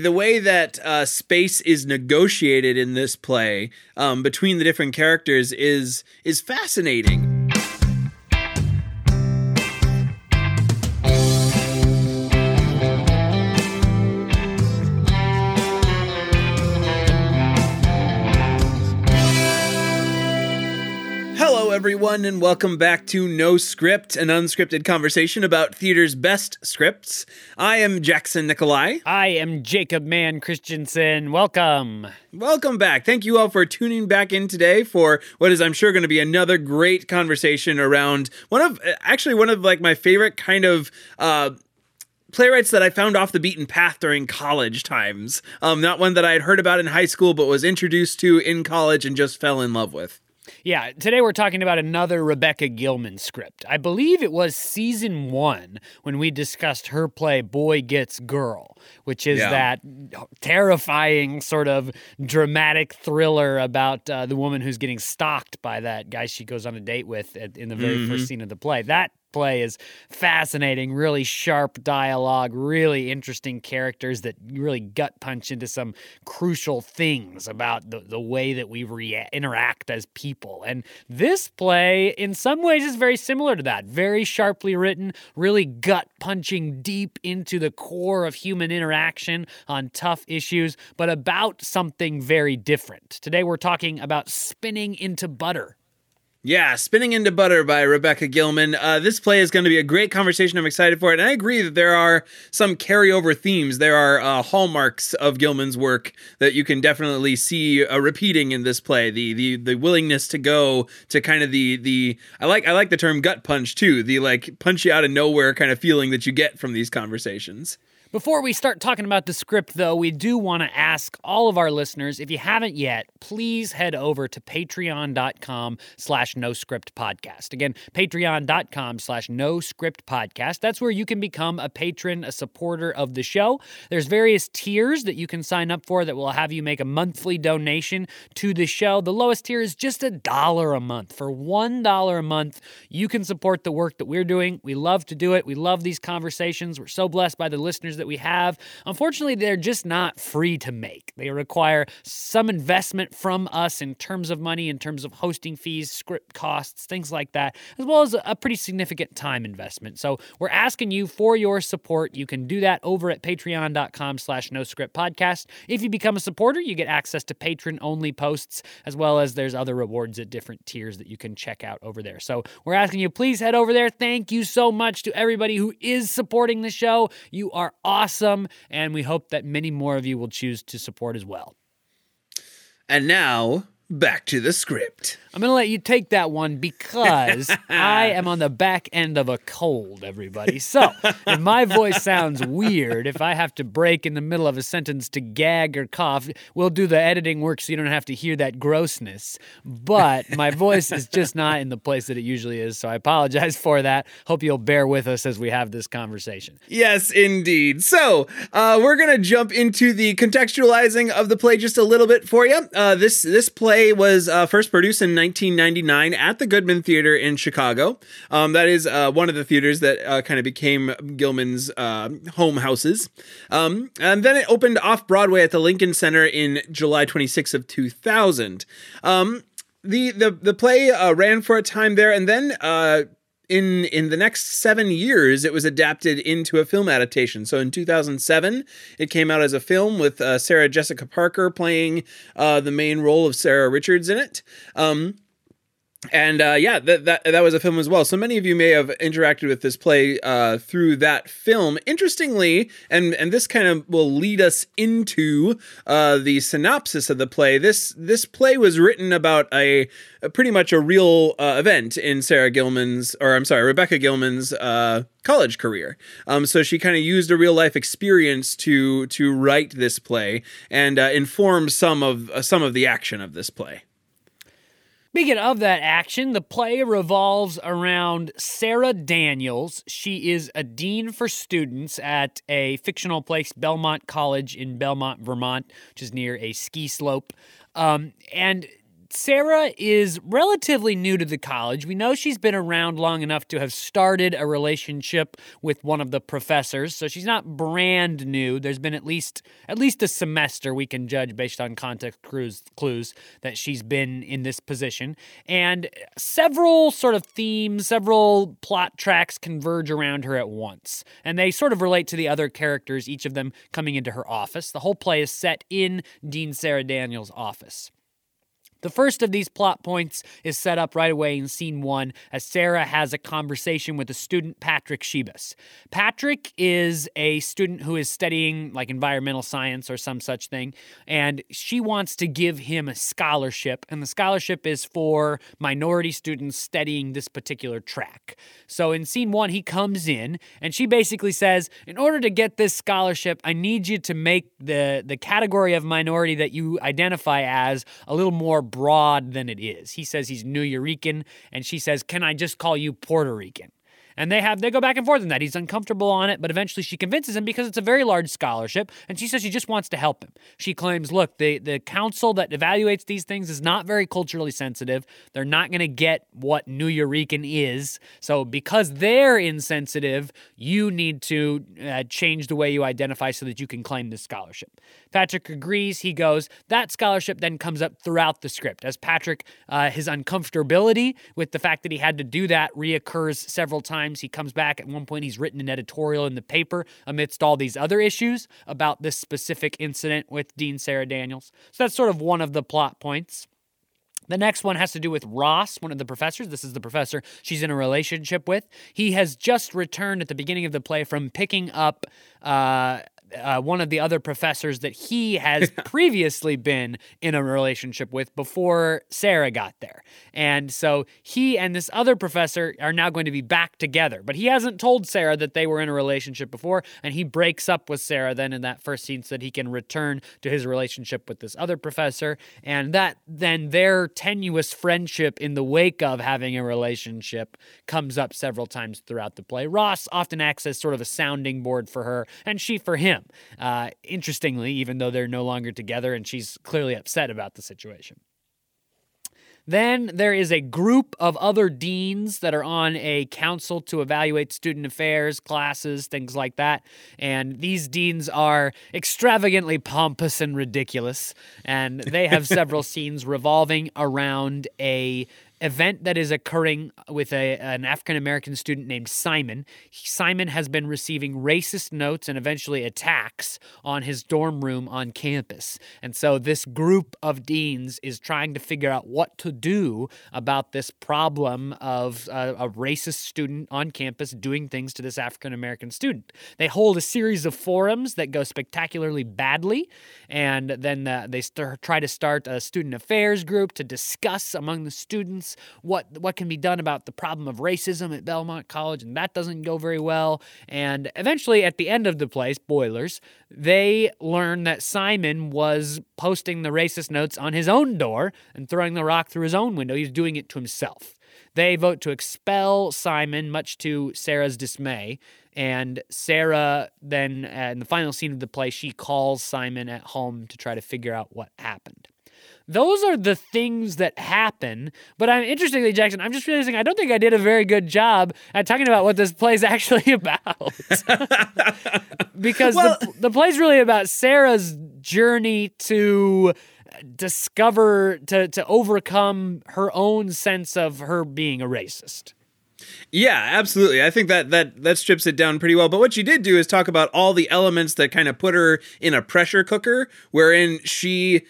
The way that uh, space is negotiated in this play um, between the different characters is is fascinating. Everyone, and welcome back to No Script, an unscripted conversation about theater's best scripts. I am Jackson Nikolai. I am Jacob Mann Christensen. Welcome. Welcome back. Thank you all for tuning back in today for what is, I'm sure, going to be another great conversation around one of, actually, one of like my favorite kind of. Uh, playwrights that I found off the beaten path during college times. Um, not one that I had heard about in high school, but was introduced to in college and just fell in love with. Yeah, today we're talking about another Rebecca Gilman script. I believe it was season one when we discussed her play Boy Gets Girl, which is yeah. that terrifying sort of dramatic thriller about uh, the woman who's getting stalked by that guy she goes on a date with at, in the very mm-hmm. first scene of the play. That play is fascinating, really sharp dialogue, really interesting characters that really gut punch into some crucial things about the, the way that we rea- interact as people. And this play, in some ways, is very similar to that. Very sharply written, really gut punching deep into the core of human interaction on tough issues, but about something very different. Today, we're talking about spinning into butter. Yeah, Spinning into Butter by Rebecca Gilman. Uh, this play is going to be a great conversation. I'm excited for it. And I agree that there are some carryover themes. There are uh, hallmarks of Gilman's work that you can definitely see uh, repeating in this play. The the the willingness to go to kind of the the I like I like the term gut punch too. The like punch you out of nowhere kind of feeling that you get from these conversations. Before we start talking about the script, though, we do want to ask all of our listeners, if you haven't yet, please head over to patreon.com slash no script podcast. Again, patreon.com slash no script podcast. That's where you can become a patron, a supporter of the show. There's various tiers that you can sign up for that will have you make a monthly donation to the show. The lowest tier is just a dollar a month. For $1 a month, you can support the work that we're doing. We love to do it. We love these conversations. We're so blessed by the listeners that we have. Unfortunately, they're just not free to make. They require some investment from us in terms of money, in terms of hosting fees, script costs, things like that, as well as a pretty significant time investment. So we're asking you for your support. You can do that over at patreon.com slash no script podcast. If you become a supporter, you get access to patron only posts, as well as there's other rewards at different tiers that you can check out over there. So we're asking you, please head over there. Thank you so much to everybody who is supporting the show. You are awesome, and we hope that many more of you will choose to support as well. And now, back to the script. I'm going to let you take that one because I am on the back end of a cold, everybody. So, if my voice sounds weird, if I have to break in the middle of a sentence to gag or cough, we'll do the editing work so you don't have to hear that grossness. But my voice is just not in the place that it usually is. So, I apologize for that. Hope you'll bear with us as we have this conversation. Yes, indeed. So, uh, we're going to jump into the contextualizing of the play just a little bit for you. Uh, this, this play was uh, first produced in 1999 at the Goodman Theater in Chicago. Um, that is uh, one of the theaters that uh, kind of became Gilman's uh, home houses. Um, and then it opened off Broadway at the Lincoln Center in July 26 of 2000. Um, the, the the play uh, ran for a time there, and then uh, in in the next seven years, it was adapted into a film adaptation. So in 2007, it came out as a film with uh, Sarah Jessica Parker playing uh, the main role of Sarah Richards in it. Um, and uh, yeah, that, that that was a film as well. So many of you may have interacted with this play uh, through that film. Interestingly, and and this kind of will lead us into uh, the synopsis of the play. This this play was written about a, a pretty much a real uh, event in Sarah Gilman's, or I'm sorry, Rebecca Gilman's uh, college career. Um, so she kind of used a real life experience to to write this play and uh, inform some of some of the action of this play. Speaking of that action, the play revolves around Sarah Daniels. She is a dean for students at a fictional place, Belmont College in Belmont, Vermont, which is near a ski slope. Um, and Sarah is relatively new to the college. We know she's been around long enough to have started a relationship with one of the professors, so she's not brand new. There's been at least at least a semester we can judge based on context clues, clues that she's been in this position. And several sort of themes, several plot tracks converge around her at once. And they sort of relate to the other characters, each of them coming into her office. The whole play is set in Dean Sarah Daniels' office. The first of these plot points is set up right away in scene one as Sarah has a conversation with a student, Patrick Chibas. Patrick is a student who is studying like environmental science or some such thing, and she wants to give him a scholarship, and the scholarship is for minority students studying this particular track. So in scene one, he comes in, and she basically says, In order to get this scholarship, I need you to make the, the category of minority that you identify as a little more broad than it is. He says he's New Nuyorican, and she says, Can I just call you Puerto Rican? And they have they go back and forth on that. He's uncomfortable on it, but eventually she convinces him because it's a very large scholarship, and she says she just wants to help him. She claims, look, the the council that evaluates these things is not very culturally sensitive. They're not going to get what New Nuyorican is. So because they're insensitive, you need to uh, change the way you identify so that you can claim this scholarship. Patrick agrees. He goes. That scholarship then comes up throughout the script as Patrick, uh, his uncomfortability with the fact that he had to do that reoccurs several times. He comes back at one point. He's written an editorial in the paper amidst all these other issues about this specific incident with Dean Sarah Daniels. So that's sort of one of the plot points. The next one has to do with Ross, one of the professors. This is the professor she's in a relationship with. He has just returned at the beginning of the play from picking up uh, uh, one of the other professors that he has previously been in a relationship with before Sarah got there. And so he and this other professor are now going to be back together. But he hasn't told Sarah that they were in a relationship before. And he breaks up with Sarah then in that first scene so that he can return to his relationship with this other professor. And that then their tenuous friendship in the wake of having a relationship comes up several times throughout the play. Ross often acts as sort of a sounding board for her, and she for him. Uh, interestingly, even though they're no longer together and she's clearly upset about the situation. Then there is a group of other deans that are on a council to evaluate student affairs, classes, things like that. And these deans are extravagantly pompous and ridiculous. And they have several scenes revolving around a event that is occurring with a, an African American student named Simon. Simon has been receiving racist notes and eventually attacks on his dorm room on campus. And so this group of deans is trying to figure out what to do about this problem of a, a racist student on campus doing things to this African American student. They hold a series of forums that go spectacularly badly, and then uh, they try to start a student affairs group to discuss among the students what what can be done about the problem of racism at Belmont College, and that doesn't go very well. And eventually, at the end of the play, spoilers, they learn that Simon was posting the racist notes on his own door and throwing the rock through his own window. He's doing it to himself. They vote to expel Simon, much to Sarah's dismay. And Sarah, then uh, in the final scene of the play, she calls Simon at home to try to figure out what happened. Those are the things that happen. But I'm interestingly, Jackson, I'm just realizing I don't think I did a very good job at talking about what this play is actually about. because well, the, the play's really about Sarah's journey to discover to to overcome her own sense of her being a racist. Yeah, absolutely. I think that that that strips it down pretty well. But what you did do is talk about all the elements that kind of put her in a pressure cooker wherein she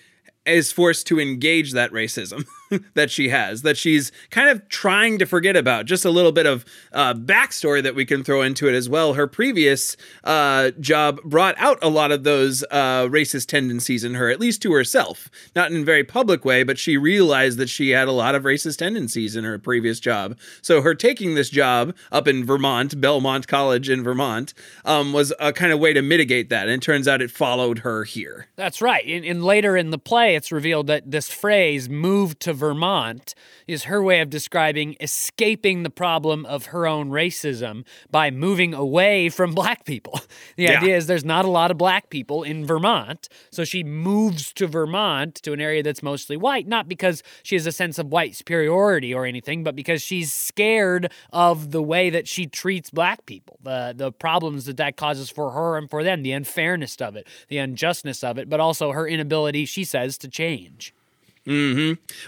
is forced to engage that racism. that she has that she's kind of trying to forget about. Just a little bit of uh, backstory that we can throw into it as well. Her previous uh, job brought out a lot of those uh, racist tendencies in her, at least to herself. Not in a very public way, but she realized that she had a lot of racist tendencies in her previous job. So her taking this job up in Vermont, Belmont College in Vermont, um, was a kind of way to mitigate that. And it turns out it followed her here. That's right. And, later in the play, it's revealed that this phrase "moved to Vermont is her way of describing escaping the problem of her own racism by moving away from black people. The Yeah. idea is there's not a lot of black people in Vermont, so she moves to Vermont to an area that's mostly white, not because she has a sense of white superiority or anything, but because she's scared of the way that she treats black people, the the problems that that causes for her and for them, the unfairness of it, the unjustness of it, but also her inability, she says, to change.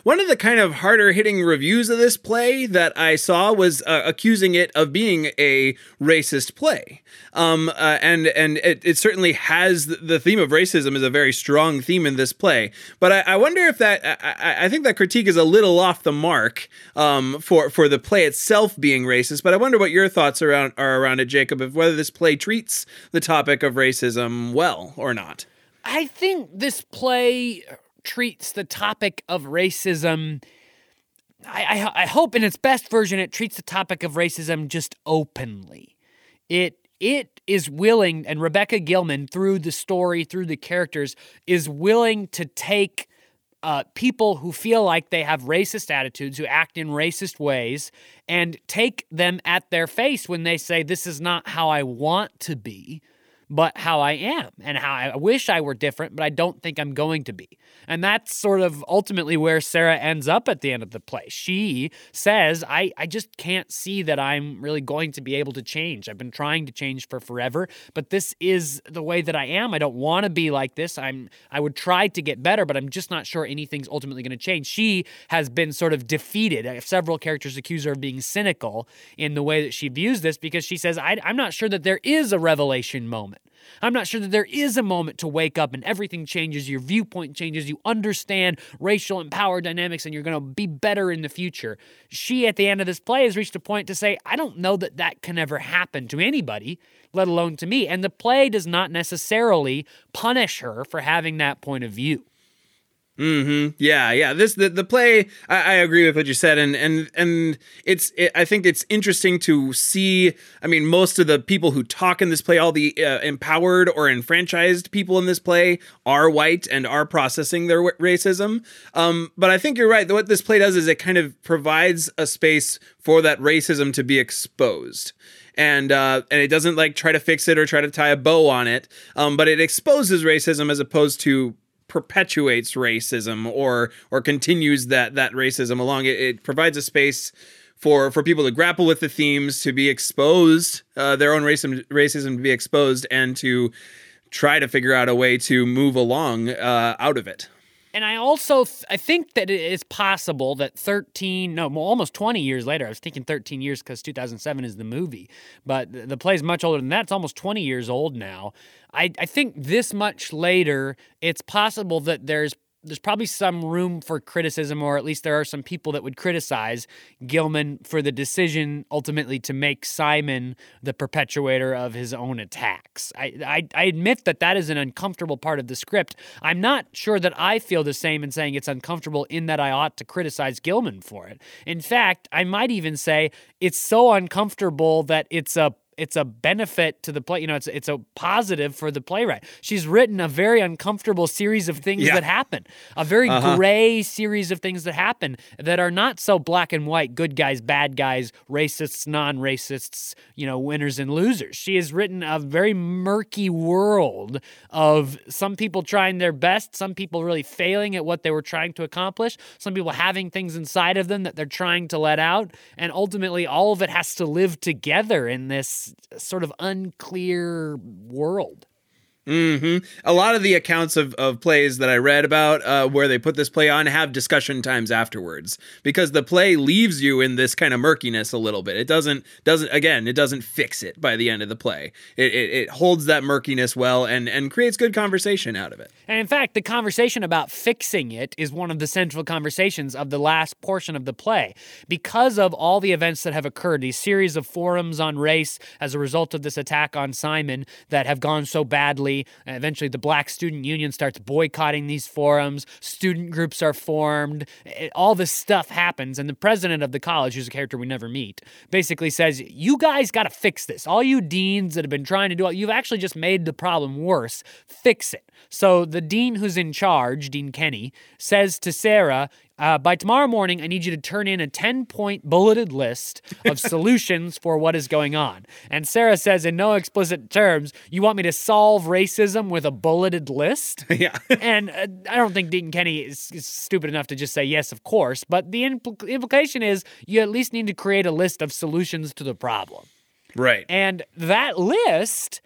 One of the kind of harder hitting reviews of this play that I saw was uh, accusing it of being a racist play. Um, uh, and and it, it certainly has the- the theme of racism is a very strong theme in this play. But I, I wonder if that I, I- I think that critique is a little off the mark um, for for the play itself being racist. But I wonder what your thoughts around are around it, Jacob, of whether this play treats the topic of racism well or not. I think this play treats the topic of racism. I, I, I hope in its best version it treats the topic of racism just openly. It it is willing, and Rebecca Gilman, through the story, through the characters, is willing to take uh, people who feel like they have racist attitudes, who act in racist ways, and take them at their face when they say, This is not how I want to be, but how I am, and how I wish I were different, but I don't think I'm going to be. And that's sort of ultimately where Sarah ends up at the end of the play. She says, I, I just can't see that I'm really going to be able to change. I've been trying to change for forever, but this is the way that I am. I don't want to be like this. I'm I would try to get better, but I'm just not sure anything's ultimately going to change. She has been sort of defeated. Uh, Several characters accuse her of being cynical in the way that she views this because she says, I'm not sure that there is a revelation moment. I'm not sure that there is a moment to wake up and everything changes, your viewpoint changes, you understand racial and power dynamics, and you're going to be better in the future. She, at the end of this play, has reached a point to say, I don't know that that can ever happen to anybody, let alone to me. And the play does not necessarily punish her for having that point of view. Mm-hmm. Yeah, yeah. This the the play. I, I agree with what you said, and and and it's. It, I think it's interesting to see. I mean, most of the people who talk in this play, all the uh, empowered or enfranchised people in this play, are white and are processing their w- racism. Um, but I think you're right. What this play does is it kind of provides a space for that racism to be exposed and uh, and it doesn't like try to fix it or try to tie a bow on it, um, but it exposes racism as opposed to perpetuates racism or or continues that that racism along. It, it provides a space for for people to grapple with the themes, to be exposed, uh, their own racism racism to be exposed, and to try to figure out a way to move along uh, out of it. And I also th- I think that it is possible that 13 no almost 20 years later I was thinking 13 years cuz 2007 is the movie but the, the play's much older than that it's almost 20 years old now. I I think this much later it's possible that there's there's probably some room for criticism, or at least there are some people that would criticize Gilman for the decision ultimately to make Simon the perpetuator of his own attacks. I, I, I admit that that is an uncomfortable part of the script. I'm not sure that I feel the same in saying it's uncomfortable in that I ought to criticize Gilman for it. In fact, I might even say it's so uncomfortable that it's a it's a benefit to the play. You know, it's it's a positive for the playwright. She's written a very uncomfortable series of things Yeah. that happen, a very Uh-huh. gray series of things that happen that are not so black and white, good guys, bad guys, racists, non-racists, you know, winners and losers. She has written a very murky world of some people trying their best, some people really failing at what they were trying to accomplish, some people having things inside of them that they're trying to let out, and ultimately all of it has to live together in this sort of unclear world. Hmm A lot of the accounts of, of plays that I read about uh, where they put this play on have discussion times afterwards because the play leaves you in this kind of murkiness a little bit. It doesn't doesn't again it doesn't fix it by the end of the play. It, it, it holds that murkiness well and and creates good conversation out of it. And in fact, the conversation about fixing it is one of the central conversations of the last portion of the play. Because of all the events that have occurred, these series of forums on race as a result of this attack on Simon that have gone so badly, and eventually the Black Student Union starts boycotting these forums, student groups are formed, it- all this stuff happens, and the president of the college, who's a character we never meet, basically says, You guys got to fix this. All you deans that have been trying to do it, you've actually just made the problem worse. Fix it. So the dean who's in charge, Dean Kenny, says to Sarah, Uh, by tomorrow morning, I need you to turn in a 10 point bulleted list of solutions for what is going on. And Sarah says, in no explicit terms, you want me to solve racism with a bulleted list? yeah. and uh, I don't think Deacon Kenny is, is, stupid enough to just say yes, of course. But the impl- implication is you at least need to create a list of solutions to the problem. Right. And that list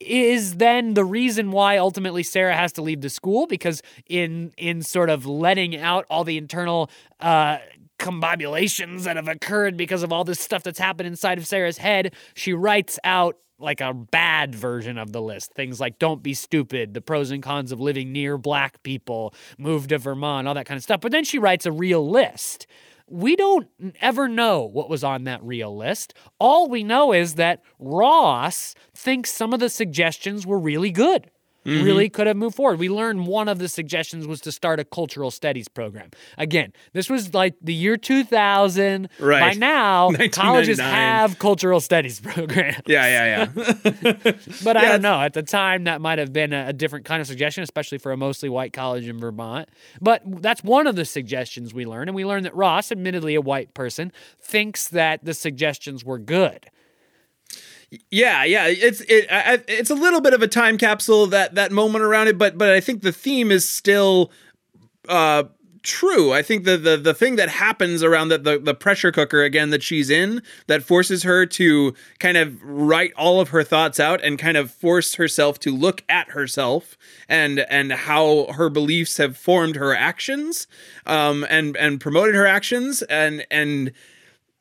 is then the reason why ultimately Sarah has to leave the school because in in sort of letting out all the internal uh combobulations that have occurred because of all this stuff that's happened inside of Sarah's head, she writes out like a bad version of the list. Things like don't be stupid, the pros and cons of living near black people, move to Vermont, all that kind of stuff. But then she writes a real list we don't ever know what was on that real list. All we know is that Ross thinks some of the suggestions were really good mm-hmm. really could have moved forward. We learned one of the suggestions was to start a cultural studies program. Again, this was like the year 2000. Right. By now, colleges have cultural studies programs. Yeah, yeah, yeah. but I don't know. At the time, that might have been a, a different kind of suggestion, especially for a mostly white college in Vermont. But that's one of the suggestions we learned. And we learned that Ross, admittedly a white person, thinks that the suggestions were good. Yeah, yeah, it's it I, it's a little bit of a time capsule that that moment around it, but but I think the theme is still uh true. I think the the the thing that happens around the, the the pressure cooker again that she's in that forces her to kind of write all of her thoughts out and kind of force herself to look at herself and and how her beliefs have formed her actions um and and promoted her actions and and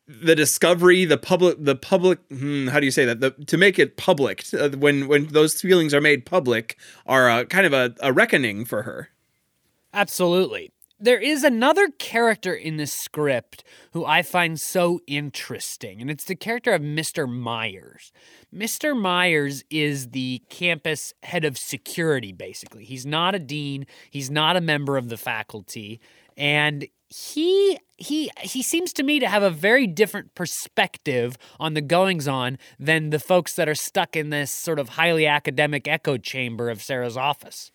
the discovery the public the public hmm, how do you say that the, to make it public uh, when when those feelings are made public are uh, kind of a, a reckoning for her absolutely there is another character in this script who I find so interesting, and it's the character of Mr. Myers. Mr. Myers is the campus head of security, basically. He's not a dean, he's not a member of the faculty, and he he he seems to me to have a very different perspective on the goings on than the folks that are stuck in this sort of highly academic echo chamber of Sarah's office.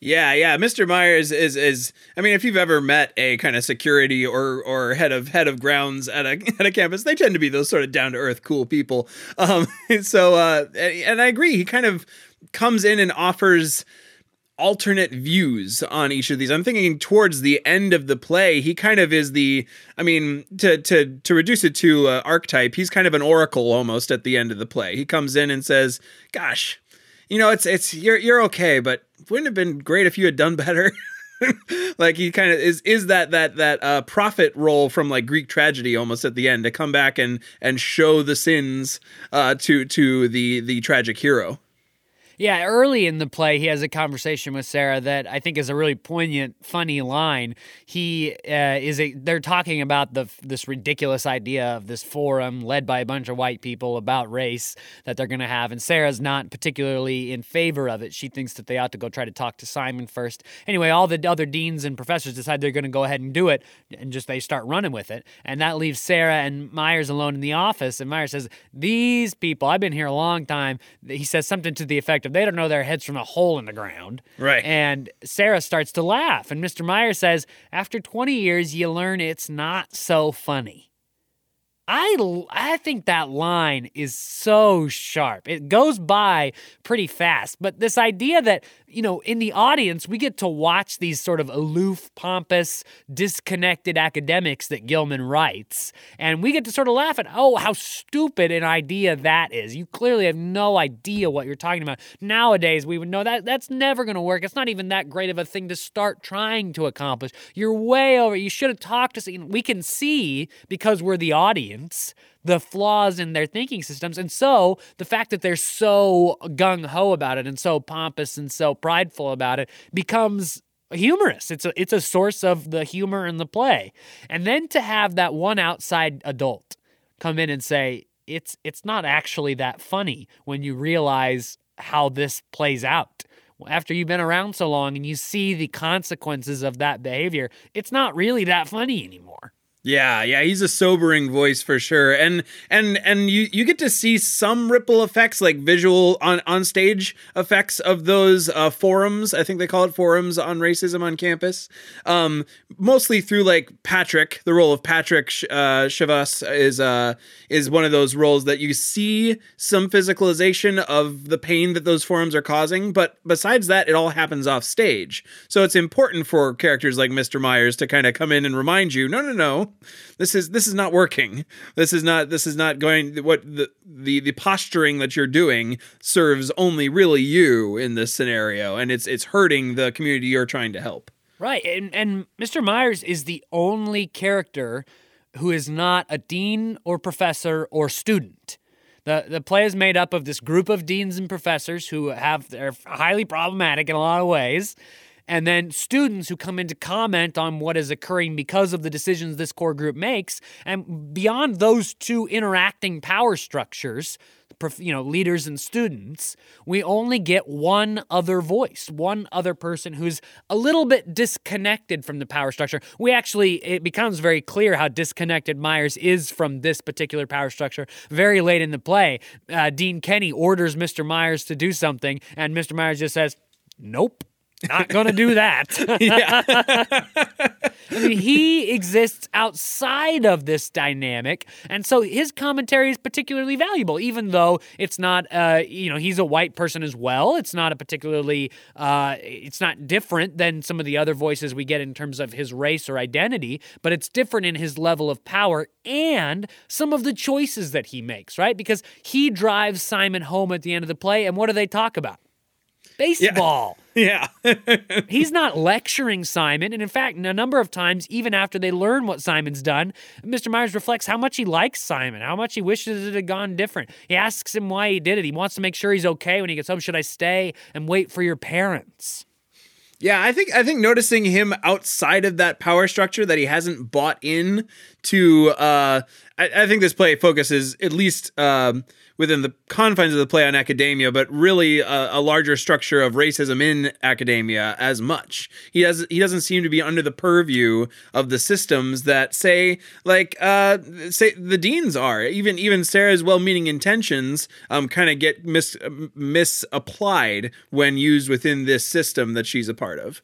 Yeah, yeah. Mr. Myers is is I mean, if you've ever met a kind of security or or head of head of grounds at a at a campus, they tend to be those sort of down to earth, cool people. Um, so uh, and I agree. He kind of comes in and offers alternate views on each of these. I'm thinking towards the end of the play, he kind of is the I mean, to to to reduce it to uh, archetype, he's kind of an oracle almost at the end of the play. He comes in and says, "Gosh, you know, it's it's you're you're okay, but wouldn't have been great if you had done better?" like he kind of is is that that that uh, prophet role from like Greek tragedy almost at the end to come back and and show the sins uh, to to the the tragic hero. Yeah, early in the play, he has a conversation with Sarah that I think is a really poignant, funny line. He uh, is a, they're talking about the this ridiculous idea of this forum led by a bunch of white people about race that they're going to have, and Sarah's not particularly in favor of it. She thinks that they ought to go try to talk to Simon first. Anyway, all the other deans and professors decide they're going to go ahead and do it, and just they start running with it, and that leaves Sarah and Myers alone in the office. And Myers says, "These people, I've been here a long time." He says something to the effect they don't know their heads from a hole in the ground. Right. And Sarah starts to laugh. And Mr. Meyer says, after 20 years, you learn it's not so funny. I, I think that line is so sharp. It goes by pretty fast. But this idea that, you know, in the audience, we get to watch these sort of aloof, pompous, disconnected academics that Gilman writes. And we get to sort of laugh at, oh, how stupid an idea that is. You clearly have no idea what you're talking about. Nowadays, we would know that that's never going to work. It's not even that great of a thing to start trying to accomplish. You're way over. You should have talked to, we can see because we're the audience the flaws in their thinking systems. And so the fact that they're so gung ho about it and so pompous and so prideful about it becomes humorous. It's a it's a source of the humor in the play. And then to have that one outside adult come in and say it's it's not actually that funny when you realize how this plays out. After you've been around so long and you see the consequences of that behavior, it's not really that funny anymore. Yeah, yeah, he's a sobering voice for sure. And and and you you get to see some ripple effects like visual on on stage effects of those uh, forums. I think they call it forums on racism on campus. Um mostly through like Patrick, the role of Patrick uh Chibas is uh is one of those roles that you see some physicalization of the pain that those forums are causing, but besides that it all happens off stage. So it's important for characters like Mr. Myers to kind of come in and remind you, no, no, no this is this is not working. This is not this is not going what the the the posturing that you're doing serves only really you in this scenario and it's it's hurting the community you're trying to help. Right. And and Mr. Myers is the only character who is not a dean or professor or student. The, the play is made up of this group of deans and professors who have they're highly problematic in a lot of ways and then students who come in to comment on what is occurring because of the decisions this core group makes. And beyond those two interacting power structures, you know, leaders and students, we only get one other voice, one other person who's a little bit disconnected from the power structure. We actually, it becomes very clear how disconnected Myers is from this particular power structure very late in the play. Uh, Dean Kenny orders Mr. Myers to do something, and Mr. Myers just says, Nope. Not gonna do that. I mean, he exists outside of this dynamic, and so his commentary is particularly valuable, even though it's not. Uh, you know, he's a white person as well. It's not a particularly. Uh, it's not different than some of the other voices we get in terms of his race or identity, but it's different in his level of power and some of the choices that he makes. Right, because he drives Simon home at the end of the play, and what do they talk about? Baseball. Yeah. Yeah. He's not lecturing Simon. And in fact, a number of times, even after they learn what Simon's done, Mr. Myers reflects how much he likes Simon, how much he wishes it had gone different. He asks him why he did it. He wants to make sure he's okay when he gets home. Should I stay and wait for your parents? Yeah, I think I think noticing him outside of that power structure that he hasn't bought in to uh I, I think this play focuses at least um within the confines of the play on academia, but really a, a, larger structure of racism in academia as much. He does he doesn't seem to be under the purview of the systems that say like uh say the deans are. Even even Sarah's well-meaning intentions um kind of get mis misapplied when used within this system that she's a part of.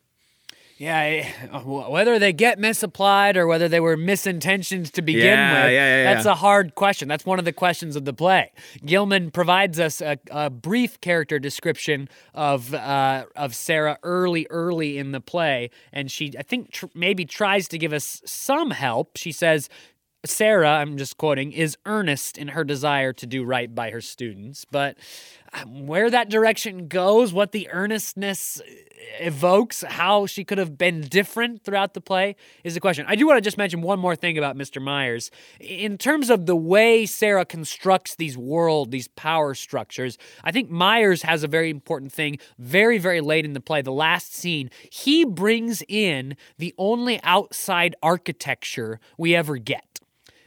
Yeah, whether they get misapplied or whether they were misintentions to begin yeah, with, yeah, yeah, that's a hard question. That's one of the questions of the play. Gilman provides us a, a brief character description of uh, of Sarah early, early in the play, and she, I think, tr- maybe tries to give us some help. She says Sarah, I'm just quoting, is earnest in her desire to do right by her students. But um, where that direction goes, what the earnestness evokes, how she could have been different throughout the play is the question. I do want to just mention one more thing about Mr. Myers. In terms of the way Sarah constructs these world, these power structures, I think Myers has a very important thing very, very late in the play. The last scene, he brings in the only outside architecture we ever get.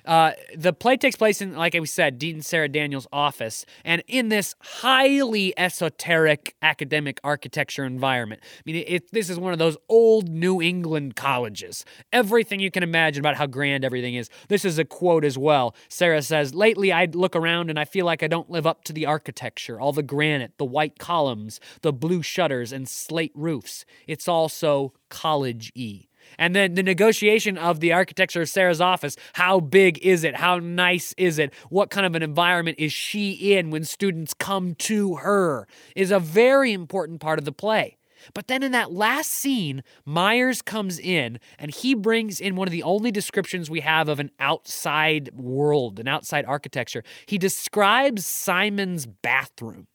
Uh, the play takes place in, like we said, Dean Sarah Daniels' office, and in this highly esoteric academic architecture environment. I mean, it, it, this is one of those old New England colleges. Everything you can imagine about how grand everything is. This is a quote as well. Sarah says, Lately, I look around and I feel like I don't live up to the architecture. All the granite, the white columns, the blue shutters, and slate roofs. It's all so college y. And then the negotiation of the architecture of Sarah's office. How big is it? How nice is it? What kind of an environment is she in when students come to her? Is a very important part of the play. But then in that last scene, Myers comes in and he brings in one of the only descriptions we have of an outside world, an outside architecture. He describes Simon's bathroom.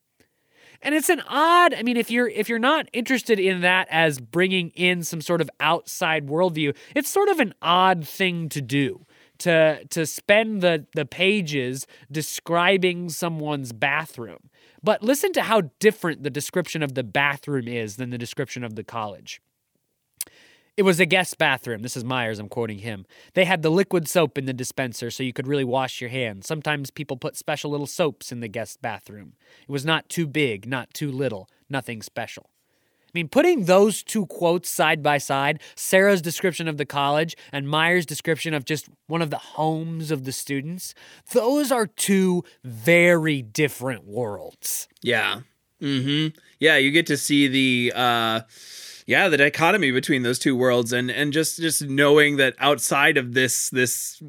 And it's an odd, I mean, if you're if you're not interested in that as bringing in some sort of outside worldview, it's sort of an odd thing to do to to spend the the pages describing someone's bathroom. But listen to how different the description of the bathroom is than the description of the college. It was a guest bathroom. This is Myers, I'm quoting him. They had the liquid soap in the dispenser so you could really wash your hands. Sometimes people put special little soaps in the guest bathroom. It was not too big, not too little, nothing special. I mean, putting those two quotes side by side, Sarah's description of the college and Myers' description of just one of the homes of the students, those are two very different worlds. Yeah. Mm-hmm. Yeah, you get to see the uh yeah, the dichotomy between those two worlds and and just just knowing that outside of this this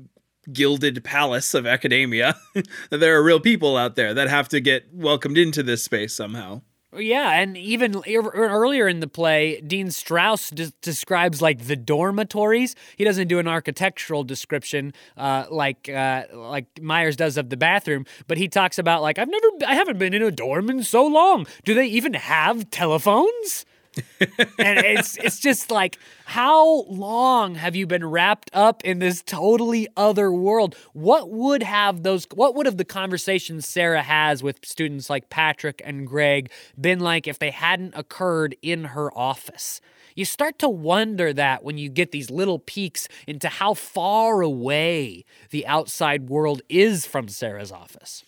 gilded palace of academia, that there are real people out there that have to get welcomed into this space somehow. Yeah, and even earlier in the play, Dean Strauss de- describes like the dormitories. He doesn't do an architectural description uh, like uh, like Myers does of the bathroom, but he talks about like I've never, I haven't been in a dorm in so long. Do they even have telephones? And it's it's just like how long have you been wrapped up in this totally other world? What would have those what would have the conversations sarah has with students like patrick and greg been like if they hadn't occurred in her office? You start to wonder that when you get these little peeks into how far away the outside world is from sarah's office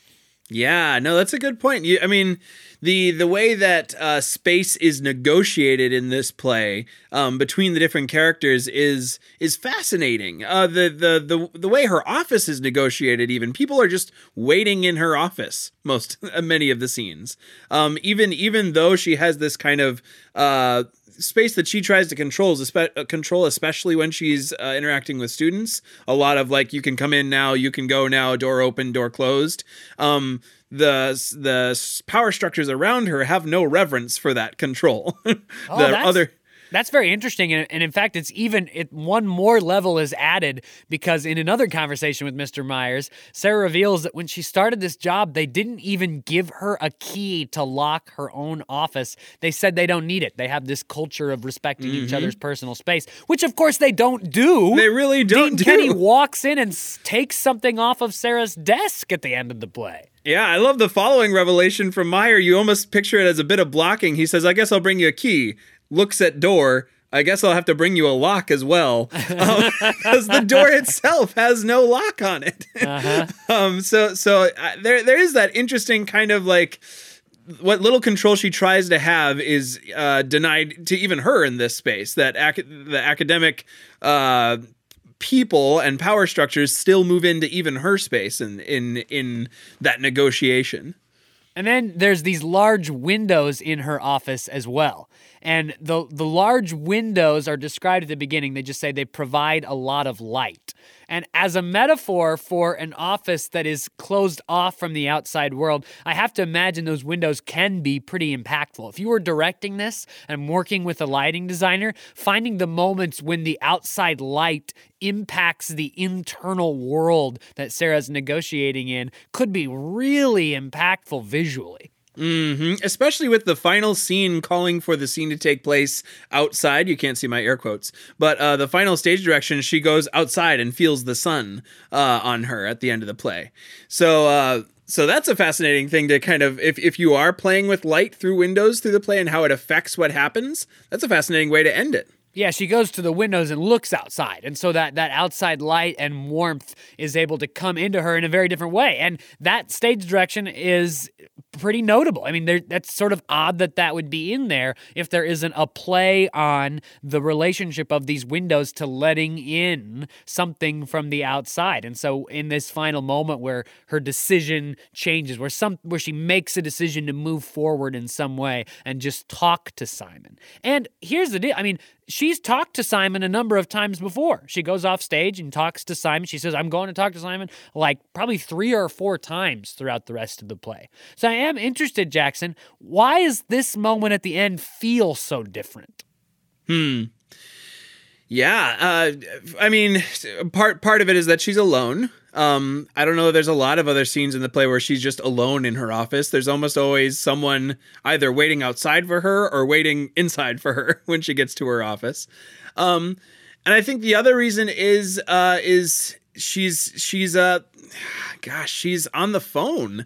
yeah, no, that's a good point. You, I mean, the the way that uh, space is negotiated in this play um, between the different characters is is fascinating. Uh, the the the the way her office is negotiated, even people are just waiting in her office most many of the scenes. Um, even even though she has this kind of uh, space that she tries to control is uh, control, especially when she's uh, interacting with students. A lot of like, you can come in now, you can go now, door open, door closed. Um, the the power structures around her have no reverence for that control. oh, the other that's very interesting, and, and in fact, it's even it one more level is added because in another conversation with Mr. Myers, Sarah reveals that when she started this job, they didn't even give her a key to lock her own office. They said they don't need it. They have this culture of respecting mm-hmm. each other's personal space, which of course they don't do. They really don't. Dean do. Kenny walks in and takes something off of Sarah's desk at the end of the play. Yeah, I love the following revelation from Meyer. You almost picture it as a bit of blocking. He says, I guess I'll bring you a key looks at door. I guess I'll have to bring you a lock as well, because um, the door itself has no lock on it. Uh-huh. Um, so, so there, there is that interesting kind of like what little control she tries to have is uh, denied to even her in this space. That ac- the academic uh, people and power structures still move into even her space in in in that negotiation. And then there's these large windows in her office as well. And the the large windows are described at the beginning. They just say they provide a lot of light. And as a metaphor for an office that is closed off from the outside world, I have to imagine those windows can be pretty impactful. If you were directing this and working with a lighting designer, finding the moments when the outside light impacts the internal world that Sarah's negotiating in could be really impactful visually. Mm-hmm. Especially with the final scene calling for the scene to take place outside. You can't see my air quotes, but uh, the final stage direction, she goes outside and feels the sun uh, on her at the end of the play. So, uh, so that's a fascinating thing to kind of if if you are playing with light through windows through the play and how it affects what happens. That's a fascinating way to end it. Yeah, she goes to the windows and looks outside. And so that that outside light and warmth is able to come into her in a very different way. And that stage direction is pretty notable. I mean, there, that's sort of odd that that would be in there if there isn't a play on the relationship of these windows to letting in something from the outside. And so in this final moment where her decision changes, where some where she makes a decision to move forward in some way and just talk to Simon. And here's the deal. I mean, she's talked to Simon a number of times before. She goes off stage and talks to Simon. She says, I'm going to talk to Simon like probably three or four times throughout the rest of the play. So I am interested, Jackson. Why does this moment at the end feel so different? Hmm. Yeah, uh, I mean, part part of it is that she's alone. Um, I don't know. There's a lot of other scenes in the play where she's just alone in her office. There's almost always someone either waiting outside for her or waiting inside for her when she gets to her office. Um, and I think the other reason is uh, is she's she's uh, gosh, she's on the phone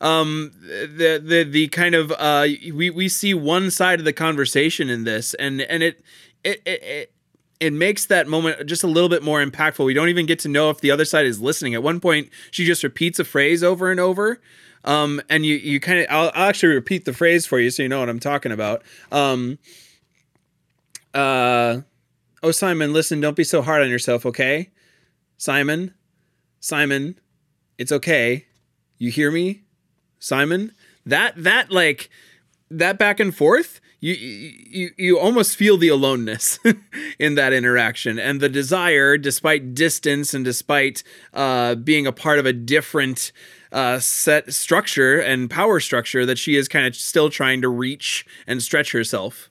um the the the kind of uh we we see one side of the conversation in this and and it it, it, it makes that moment just a little bit more impactful. We don't even get to know if the other side is listening. At one point, she just repeats a phrase over and over. Um, and you, you kind of, I'll, I'll, actually repeat the phrase for you so you know what I'm talking about. Um, Uh, oh, Simon, listen, don't be so hard on yourself, okay? Simon, Simon, it's okay. You hear me, Simon? That that like that back and forth. You, you you almost feel the aloneness in that interaction and the desire, despite distance and despite uh, being a part of a different uh, set structure and power structure, that she is kind of still trying to reach and stretch herself.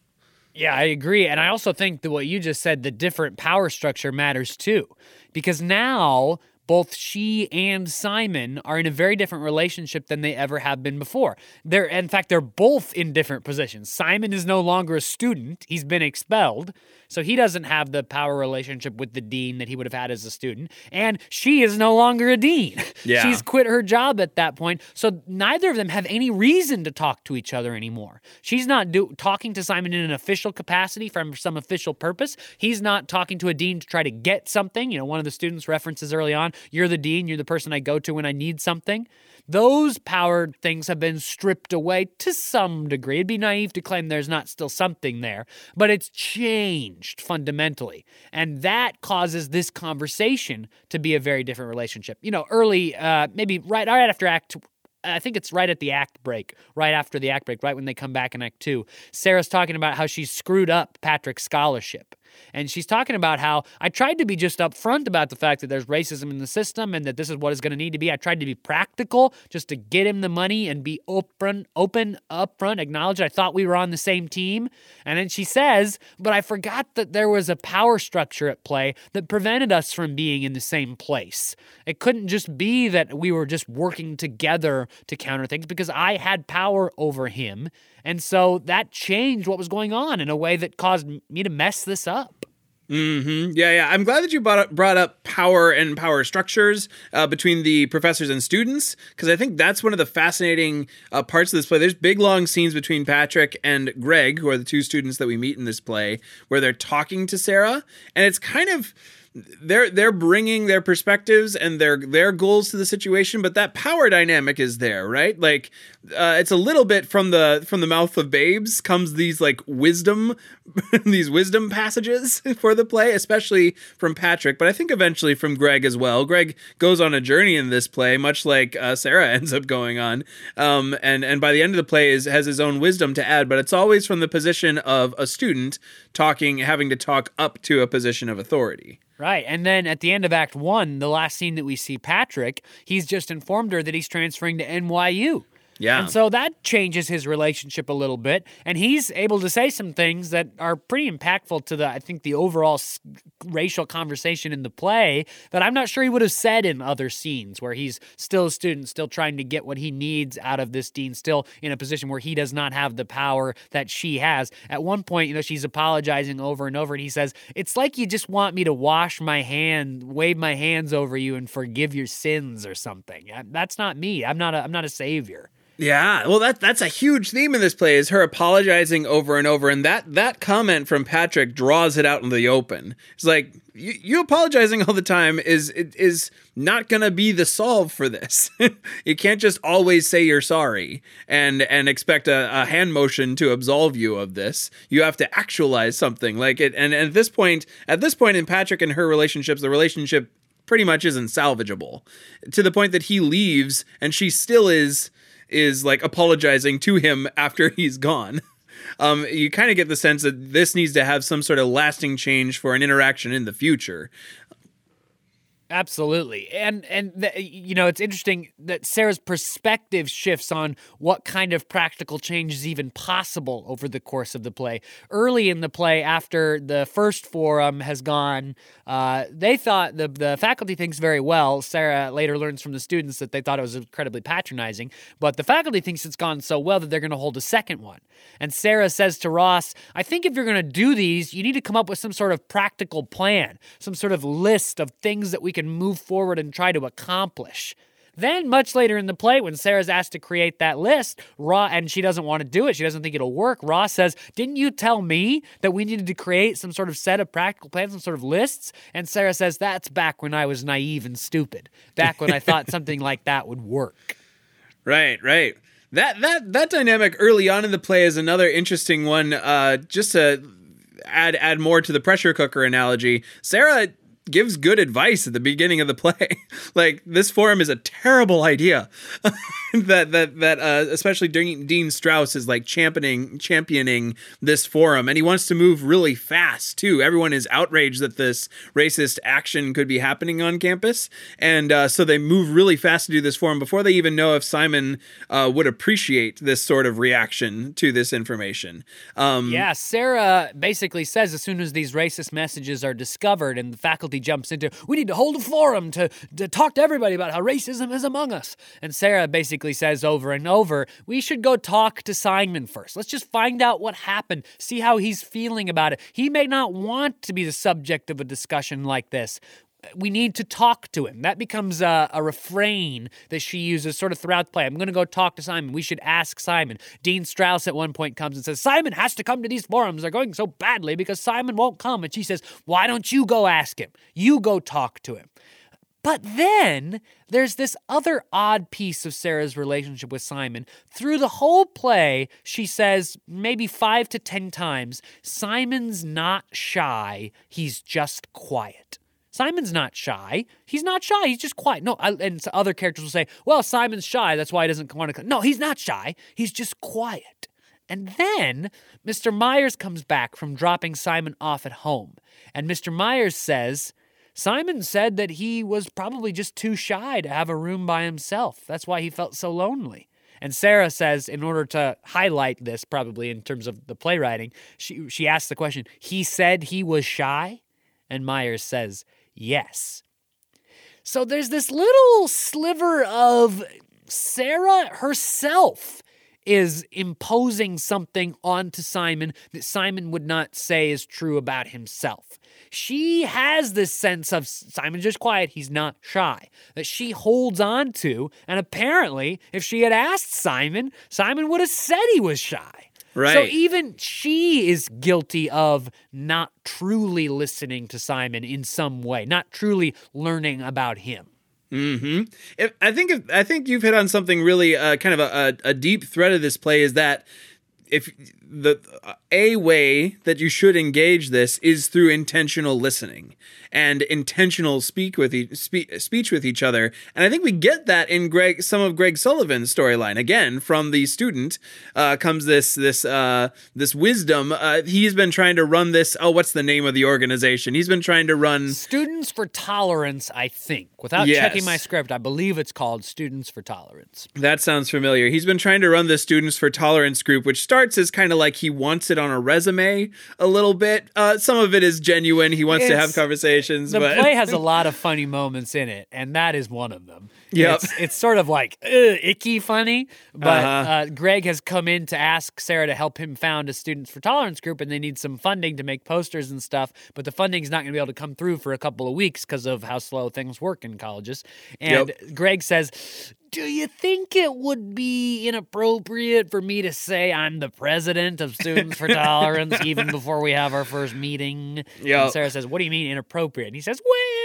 Yeah, I agree. And I also think that what you just said, the different power structure matters too. Because now both she and Simon are in a very different relationship than they ever have been before. They're in fact they're both in different positions. Simon is no longer a student, he's been expelled. So he doesn't have the power relationship with the dean that he would have had as a student. And she is no longer a dean. Yeah. She's quit her job at that point. So neither of them have any reason to talk to each other anymore. She's not do- talking to Simon in an official capacity from some official purpose. He's not talking to a dean to try to get something. You know, one of the students references early on, you're the dean, you're the person I go to when I need something. Those power things have been stripped away to some degree. It'd be naive to claim there's not still something there, but it's changed fundamentally. And that causes this conversation to be a very different relationship. You know, early, uh, maybe right, right after Act I think it's right at the act break, right after the act break, right when they come back in Act Two. Sarah's talking about how she screwed up Patrick's scholarship. And she's talking about how I tried to be just upfront about the fact that there's racism in the system and that this is what is going to need to be. I tried to be practical just to get him the money and be open, open, upfront, acknowledge I thought we were on the same team. And then she says, but I forgot that there was a power structure at play that prevented us from being in the same place. It couldn't just be that we were just working together to counter things because I had power over him. And so that changed what was going on in a way that caused me to mess this up. Mm-hmm. Yeah, yeah. I'm glad that you brought up, brought up power and power structures uh, between the professors and students because I think that's one of the fascinating uh, parts of this play. There's big long scenes between Patrick and Greg, who are the two students that we meet in this play, where they're talking to Sarah, and it's kind of they're they're bringing their perspectives and their their goals to the situation but that power dynamic is there right like uh, it's a little bit from the from the mouth of babes comes these like wisdom these wisdom passages for the play especially from patrick but i think eventually from greg as well greg goes on a journey in this play much like uh, sarah ends up going on um, and and by the end of the play is has his own wisdom to add but it's always from the position of a student talking having to talk up to a position of authority Right. And then at the end of Act One, the last scene that we see Patrick, he's just informed her that he's transferring to NYU. Yeah. And so that changes his relationship a little bit. And he's able to say some things that are pretty impactful to the, I think, the overall racial conversation in the play that I'm not sure he would have said in other scenes where he's still a student, still trying to get what he needs out of this dean, still in a position where he does not have the power that she has. At one point, you know, she's apologizing over and over, and he says, It's like you just want me to wash my hand, wave my hands over you, and forgive your sins or something. That's not me. I'm not a, I'm not a savior. Yeah, well, that that's a huge theme in this play is her apologizing over and over, and that that comment from Patrick draws it out in the open. It's like you, you apologizing all the time is is not gonna be the solve for this. you can't just always say you're sorry and and expect a, a, hand motion to absolve you of this. You have to actualize something like it. And, and at this point, at this point in Patrick and her relationships, the relationship pretty much isn't salvageable to the point that he leaves and she still is is like apologizing to him after he's gone. Um, you kind of get the sense that this needs to have some sort of lasting change for an interaction in the future. Absolutely. And and the, you know, it's interesting that Sarah's perspective shifts on what kind of practical change is even possible over the course of the play. Early in the play after the first forum has gone, uh, they thought the the faculty thinks very well. Sarah later learns from the students that they thought it was incredibly patronizing, but the faculty thinks it's gone so well that they're going to hold a second one. And Sarah says to Ross, "I think if you're going to do these, you need to come up with some sort of practical plan, some sort of list of things that we can move forward and try to accomplish. Then, much later in the play, when Sarah's asked to create that list, Raw and she doesn't want to do it, she doesn't think it'll work. Ross says, "Didn't you tell me that we needed to create some sort of set of practical plans, some sort of lists?" And Sarah says, "That's back when I was naive and stupid. Back when I thought something like that would work." Right, right. That that that dynamic early on in the play is another interesting one. Uh, just to add add more to the pressure cooker analogy, Sarah gives good advice at the beginning of the play. like this forum is a terrible idea. that that that uh, especially Dean, Strauss is like championing championing this forum, and he wants to move really fast too. Everyone is outraged that this racist action could be happening on campus, and uh, so they move really fast to do this forum before they even know if Simon uh, would appreciate this sort of reaction to this information. Um, yeah, Sarah basically says as soon as these racist messages are discovered, and the faculty jumps into, we need to hold a forum to to talk to everybody about how racism is among us, and Sarah basically says over and over, we should go talk to Simon first. Let's just find out what happened, see how he's feeling about it. He may not want to be the subject of a discussion like this we need to talk to him. That becomes a, a, refrain that she uses sort of throughout the play. I'm going to go talk to Simon. We should ask Simon. Dean Strauss at one point comes and says, Simon has to come to these forums. They're going so badly because Simon won't come. And she says, Why don't you go ask him? You go talk to him. But then there's this other odd piece of Sarah's relationship with Simon. Through the whole play, she says maybe five to ten times Simon's not shy, he's just quiet. Simon's not shy. He's not shy. He's just quiet. No, I, and other characters will say, well, Simon's shy. That's why he doesn't want to come. No, he's not shy. He's just quiet. And then Mr. Myers comes back from dropping Simon off at home. And Mr. Myers says, Simon said that he was probably just too shy to have a room by himself. That's why he felt so lonely. And Sarah says, in order to highlight this, probably in terms of the playwriting, she, she asks the question, he said he was shy? And Myers says, yes. So there's this little sliver of Sarah herself is imposing something onto Simon that Simon would not say is true about himself she has this sense of Simon's just quiet, he's not shy, that she holds on to. And apparently, if she had asked Simon, Simon would have said he was shy. Right. So even she is guilty of not truly listening to Simon in some way, not truly learning about him. Hmm. I think if, I think you've hit on something really uh, kind of a, a, a deep thread of this play is that if the a way that you should engage this is through intentional listening and intentional speak with e- spe- speech with each other. And i think we get that in greg some of greg sullivan's storyline. Again from the student uh, comes this this uh, this wisdom. Uh, he's been trying to run this oh what's the name of the organization? He's been trying to run students for tolerance i think. Without yes. checking my script i believe it's called students for tolerance. That sounds familiar. He's been trying to run the students for tolerance group which starts as kind of like he wants it on a resume a little bit. Uh, some of it is genuine. He wants it's, to have conversations. The but... play has a lot of funny moments in it, and that is one of them. Yeah, it's, it's, sort of like icky funny. But uh-huh. uh, Greg has come in to ask Sarah to help him found a Students for Tolerance group, and they need some funding to make posters and stuff. But the funding is not going to be able to come through for a couple of weeks because of how slow things work in colleges. And yep. Greg says, do you think it would be inappropriate for me to say I'm the president of Students for Tolerance even before we have our first meeting? Yeah. Sarah says, What do you mean inappropriate? And he says, Well,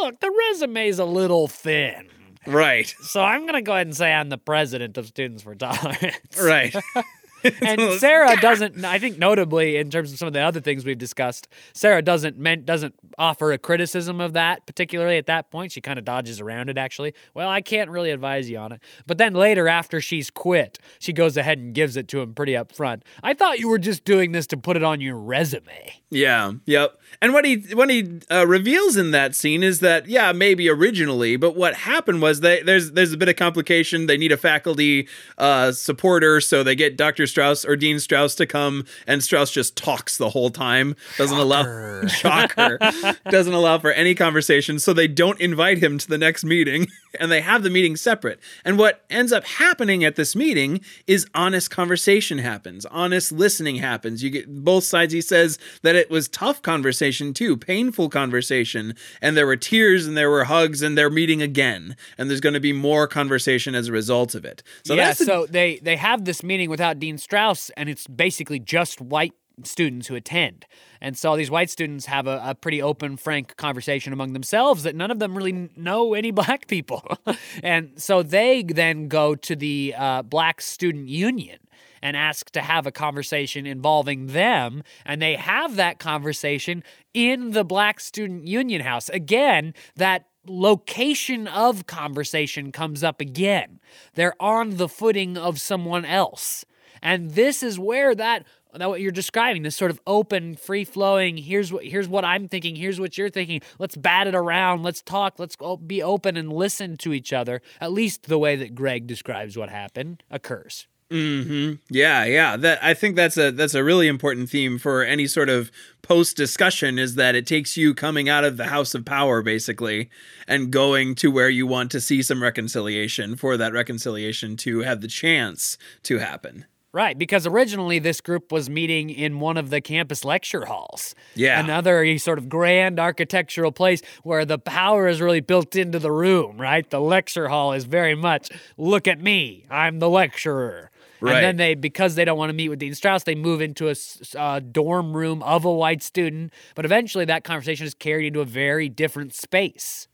look, the resume's a little thin. Right. So I'm going to go ahead and say I'm the president of Students for Tolerance. Right. and Sarah doesn't. I think notably in terms of some of the other things we've discussed, Sarah doesn't meant doesn't offer a criticism of that particularly at that point. She kind of dodges around it. Actually, well, I can't really advise you on it. But then later, after she's quit, she goes ahead and gives it to him pretty upfront. I thought you were just doing this to put it on your resume. Yeah. Yep. And what he what he uh, reveals in that scene is that yeah maybe originally, but what happened was they there's there's a bit of complication. They need a faculty uh, supporter, so they get Dr. Strauss or Dean Strauss to come, and Strauss just talks the whole time. Doesn't shocker. allow shocker doesn't allow for any conversation, so they don't invite him to the next meeting, and they have the meeting separate. And what ends up happening at this meeting is honest conversation happens, honest listening happens. You get both sides. He says that it was tough conversation too, painful conversation. And there were tears and there were hugs and they're meeting again. And there's going to be more conversation as a result of it. So yeah, so they they have this meeting without Dean Strauss and it's basically just white students who attend. And so these white students have a, a, pretty open, frank conversation among themselves that none of them really know any black people. and so they then go to the uh, Black Student Union and ask to have a conversation involving them. And they have that conversation in the Black Student Union House. Again, that location of conversation comes up again. They're on the footing of someone else. And this is where that that what you're describing this sort of open free flowing here's what here's what i'm thinking here's what you're thinking let's bat it around let's talk let's be open and listen to each other at least the way that greg describes what happened occurs hmm Yeah, yeah. That I think that's a that's a really important theme for any sort of post discussion is that it takes you coming out of the house of power basically and going to where you want to see some reconciliation for that reconciliation to have the chance to happen. Right, because originally this group was meeting in one of the campus lecture halls. Yeah. Another sort of grand architectural place where the power is really built into the room, right? The lecture hall is very much, look at me, I'm the lecturer. Right. And then they, because they don't want to meet with Dean Strauss, they move into a uh, dorm room of a white student. But eventually that conversation is carried into a very different space.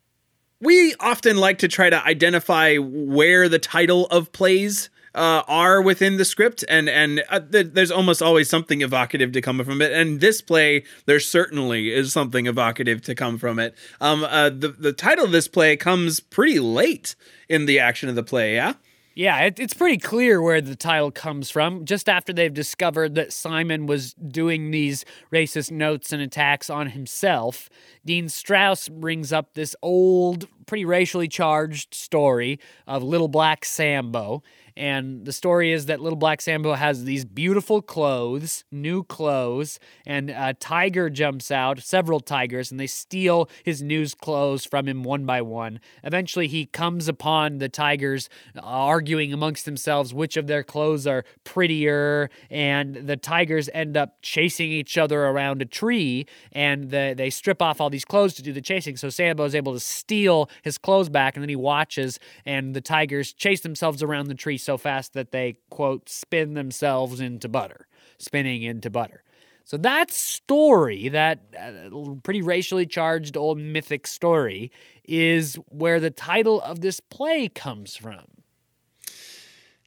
We often like to try to identify where the title of plays uh, are within the script, and and uh, th- there's almost always something evocative to come from it. And this play, there certainly is something evocative to come from it. Um, uh, the the title of this play comes pretty late in the action of the play. Yeah. Yeah, it, it's pretty clear where the title comes from. Just after they've discovered that Simon was doing these racist notes and attacks on himself, Dean Strauss brings up this old, pretty racially charged story of Little Black Sambo. And the story is that Little Black Sambo has these beautiful clothes, new clothes, and a tiger jumps out, several tigers, and they steal his new clothes from him one by one. Eventually, he comes upon the tigers uh, arguing amongst themselves which of their clothes are prettier, and the tigers end up chasing each other around a tree, and the, they strip off all these clothes to do the chasing. So Sambo is able to steal his clothes back, and then he watches, and the tigers chase themselves around the tree so fast that they, quote, spin themselves into butter, spinning into butter. So that story, that uh, pretty racially charged old mythic story, is where the title of this play comes from.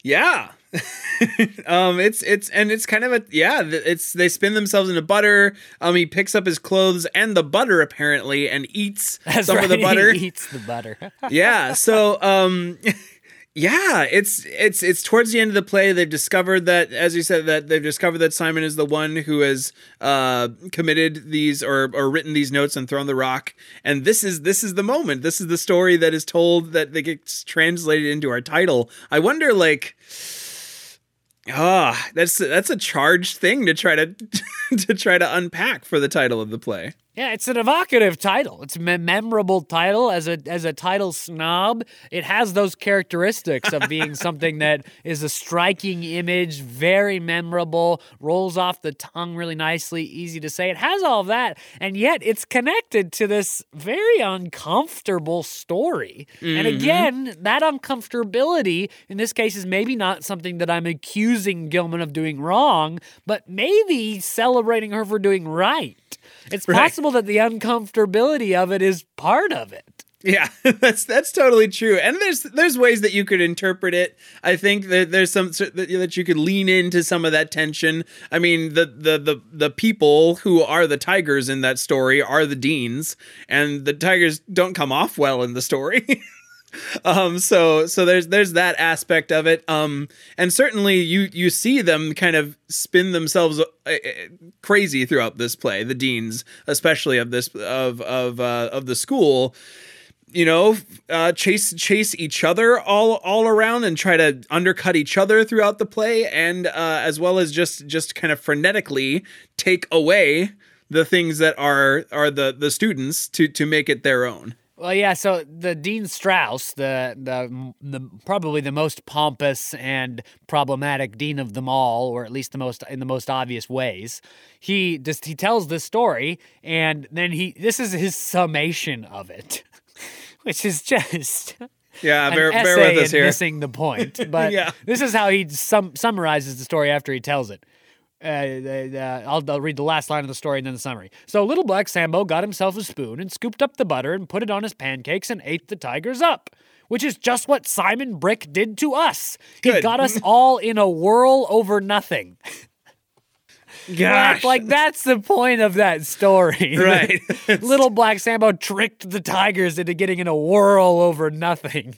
Yeah. um it's it's and it's kind of a yeah, it's they spin themselves into butter. Um he picks up his clothes and the butter apparently and eats That's some right. of the butter. He eats the butter. yeah. So um yeah, it's it's it's towards the end of the play. They've discovered that, as you said, that they've discovered that Simon is the one who has uh, committed these or or written these notes and thrown the rock. And this is this is the moment. This is the story that is told that that gets translated into our title. I wonder, like, ah, that's that's a charged thing to try to to try to unpack for the title of the play. Yeah, it's an evocative title. It's a memorable title as a as a title snob. It has those characteristics of being something that is a striking image, very memorable, rolls off the tongue really nicely, easy to say. It has all of that, and yet it's connected to this very uncomfortable story. Mm-hmm. And again, that uncomfortability in this case is maybe not something that I'm accusing Gilman of doing wrong, but maybe celebrating her for doing right. It's right. possible that the uncomfortability of it is part of it. Yeah, that's that's totally true. And there's there's ways that you could interpret it. I think that there's some that you could lean into some of that tension. I mean, the the the the people who are the tigers in that story are the deans, and the tigers don't come off well in the story. um so so there's there's that aspect of it. Um and certainly you you see them kind of spin themselves uh, uh, crazy throughout this play the deans especially of this of of uh, of the school you know uh, chase chase each other all all around and try to undercut each other throughout the play and uh, as well as just just kind of frenetically take away the things that are are the the students to to make it their own well, yeah. So the Dean Strauss, the the the probably the most pompous and problematic dean of them all, or at least the most in the most obvious ways, he just he tells this story, and then he this is his summation of it, which is just. Yeah, bear, bear with us here. Missing the point, but yeah. this is how he sum, summarizes the story after he tells it. Uh, uh, I'll, I'll, read the last line of the story and then the summary. So little black Sambo got himself a spoon and scooped up the butter and put it on his pancakes and ate the tigers up. which is just what Simon Brick did to us. He got us all in a whirl over nothing. Gosh. Like that's the point of that story. Right. Little Black Sambo tricked the tigers into getting in a whirl over nothing.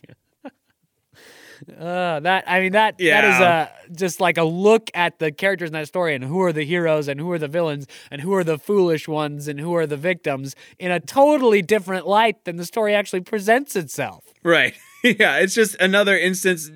Uh, that I mean that that is a just like a look at the characters in that story and who are the heroes and who are the villains and who are the foolish ones and who are the victims in a totally different light than the story actually presents itself. Right. Yeah, it's just another instance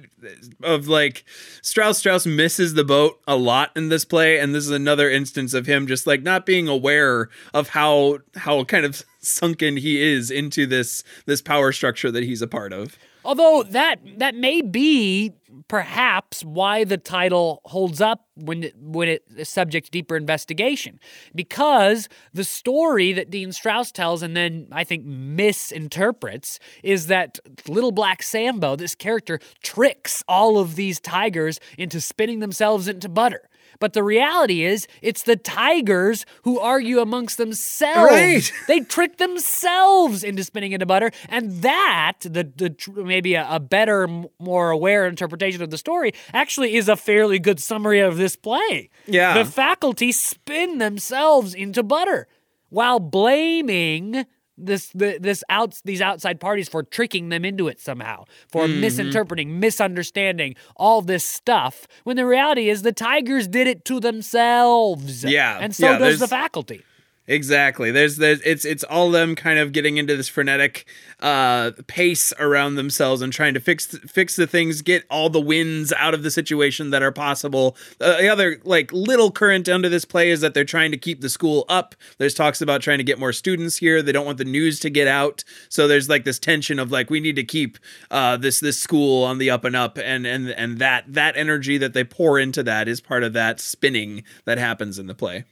of like Strauss Strauss misses the boat a lot in this play and this is another instance of him just like not being aware of how how kind of sunken he is into this this power structure that he's a part of. Although that that may be perhaps why the title holds up when it, when it is subject to deeper investigation, because the story that Dean Strauss tells and then I think misinterprets is that Little Black Sambo, this character, tricks all of these tigers into spinning themselves into butter. But the reality is, it's the tigers who argue amongst themselves. Right. They trick themselves into spinning into butter, and that the the maybe a, a better, more aware interpretation of the story actually is a fairly good summary of this play. Yeah. the faculty spin themselves into butter while blaming this the, this out these outside parties for tricking them into it somehow for Mm-hmm. misinterpreting misunderstanding all this stuff when the reality is the tigers did it to themselves Yeah, and so yeah, does the faculty Exactly. There's there's it's it's all them kind of getting into this frenetic uh pace around themselves and trying to fix fix the things, get all the wins out of the situation that are possible. Uh, the other like little current under this play is that they're trying to keep the school up. There's talks about trying to get more students here. They don't want the news to get out. So there's like this tension of like we need to keep uh this this school on the up and up and and and that that energy that they pour into that is part of that spinning that happens in the play.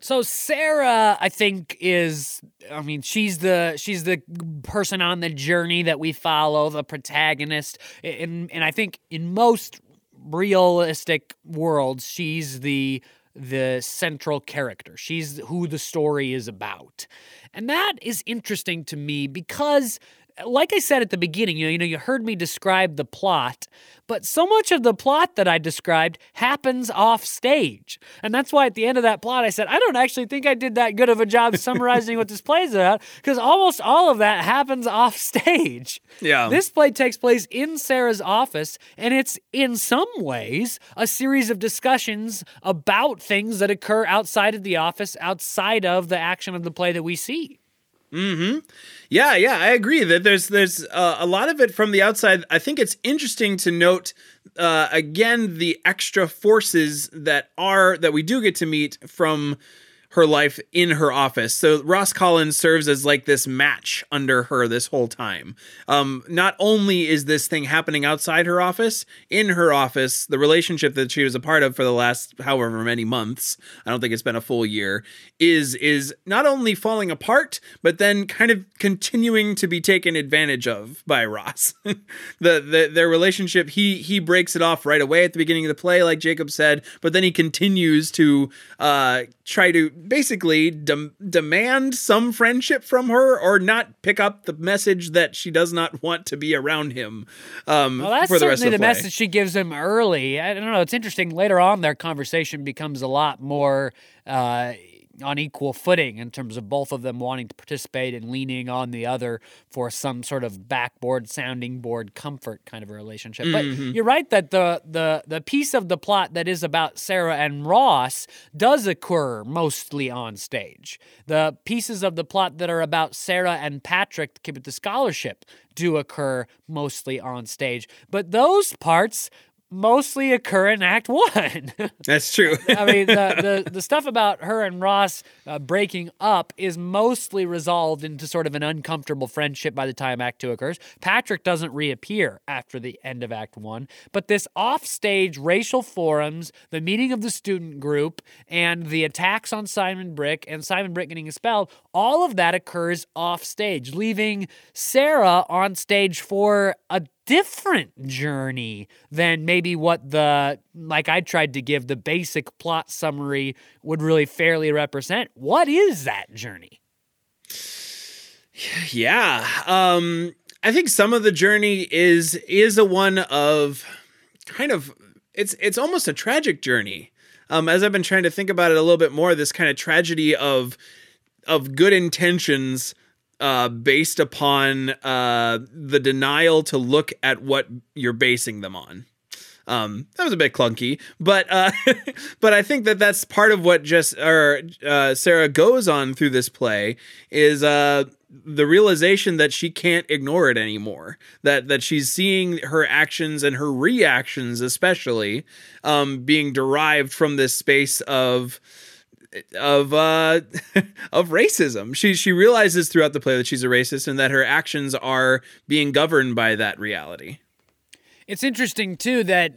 So Sarah, I think, is I mean, she's the she's the person on the journey that we follow, the protagonist. And and I think in most realistic worlds, she's the the central character. She's who the story is about. And that is interesting to me because like I said at the beginning, you know, you know, you heard me describe the plot, but so much of the plot that I described happens off stage. And that's why at the end of that plot I said, I don't actually think I did that good of a job summarizing what this play is about, because almost all of that happens off stage. Yeah. This play takes place in Sarah's office, and it's in some ways a series of discussions about things that occur outside of the office, outside of the action of the play that we see. Yeah, yeah, I agree that there's there's uh, a lot of it from the outside. I think it's interesting to note uh, again the extra forces that are that we do get to meet from her life in her office. So Ross Collins serves as like this match under her this whole time. Um, not only is this thing happening outside her office, in her office, the relationship that she was a part of for the last however many months, I don't think it's been a full year, is is not only falling apart, but then kind of continuing to be taken advantage of by Ross. the, the their relationship, he he breaks it off right away at the beginning of the play, like Jacob said, but then he continues to uh, try to basically dem- demand some friendship from her or not pick up the message that she does not want to be around him um, Well, that's for the rest certainly of the, message she gives him early. I don't know. It's interesting. Later on, their conversation becomes a lot more uh, on equal footing in terms of both of them wanting to participate and leaning on the other for some sort of backboard, sounding board comfort kind of a relationship. But Mm-hmm. you're right that the the the piece of the plot that is about Sarah and Ross does occur mostly on stage. The pieces of the plot that are about Sarah and Patrick to keep it the scholarship do occur mostly on stage. But those parts mostly occur in Act One. That's true. I mean, the, the, the stuff about her and Ross uh, breaking up is mostly resolved into sort of an uncomfortable friendship by the time Act Two occurs. Patrick doesn't reappear after the end of Act One, but this offstage racial forums, the meeting of the student group, and the attacks on Simon Brick and Simon Brick getting expelled, all of that occurs off stage, leaving Sarah on stage for a different journey than maybe what the like I tried to give the basic plot summary would really fairly represent. What is that journey? Yeah. Um I think some of the journey is is a one of kind of it's it's almost a tragic journey. Um, as I've been trying to think about it a little bit more, this kind of tragedy of of good intentions uh, based upon uh, the denial to look at what you're basing them on. Um, that was a bit clunky, but uh, but I think that that's part of what just or uh, Sarah goes on through this play is uh, the realization that she can't ignore it anymore. That that she's seeing her actions and her reactions, especially, um, being derived from this space of of uh of racism. She she realizes throughout the play that she's a racist and that her actions are being governed by that reality. It's interesting too that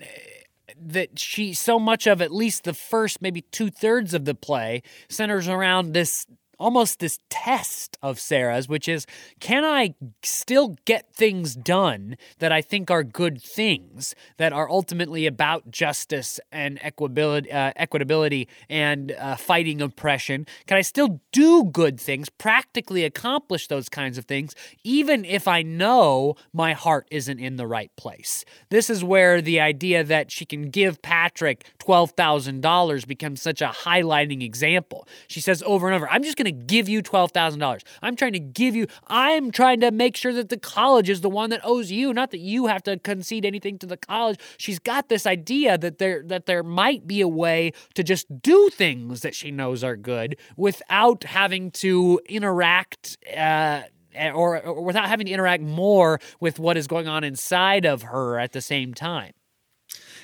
that she so much of at least the first maybe two thirds of the play centers around this almost this test of Sarah's, which is can I still get things done that I think are good things that are ultimately about justice and equability, uh, equitability and uh, fighting oppression? Can I still do good things, practically accomplish those kinds of things, even if I know my heart isn't in the right place? This is where the idea that she can give Patrick $12,000 becomes such a highlighting example. She says over and over, I'm just going to to give you $12,000. I'm trying to give you, I'm trying to make sure that the college is the one that owes you, not that you have to concede anything to the college. She's got this idea that there that there might be a way to just do things that she knows are good without having to interact uh, or, or without having to interact more with what is going on inside of her at the same time.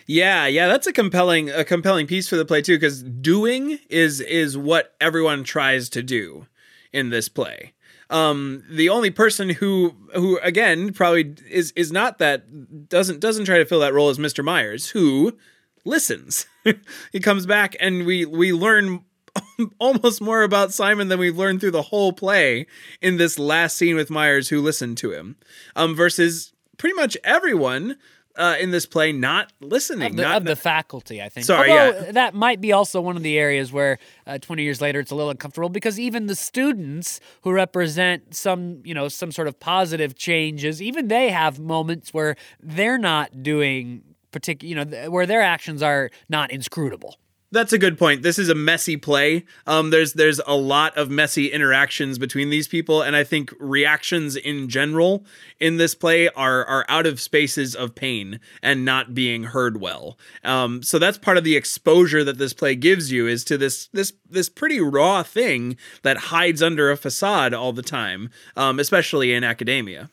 Yeah, yeah, that's a compelling a compelling piece for the play too cuz doing is is what everyone tries to do in this play. Um the only person who who again probably is is not that doesn't doesn't try to fill that role is Mr. Myers who listens. he comes back and we we learn almost more about Simon than we've learned through the whole play in this last scene with Myers who listened to him. Um versus pretty much everyone uh, in this play not listening. Of the, not, of the faculty, I think. Sorry, Although yeah. that might be also one of the areas where uh, 20 years later it's a little uncomfortable because even the students who represent some, you know, some sort of positive changes, even they have moments where they're not doing particular, you know, where their actions are not inscrutable. That's a good point. This is a messy play. Um, there's there's a lot of messy interactions between these people, and I think reactions in general in this play are are out of spaces of pain and not being heard well. Um, so that's part of the exposure that this play gives you is to this this this pretty raw thing that hides under a facade all the time, um, especially in academia.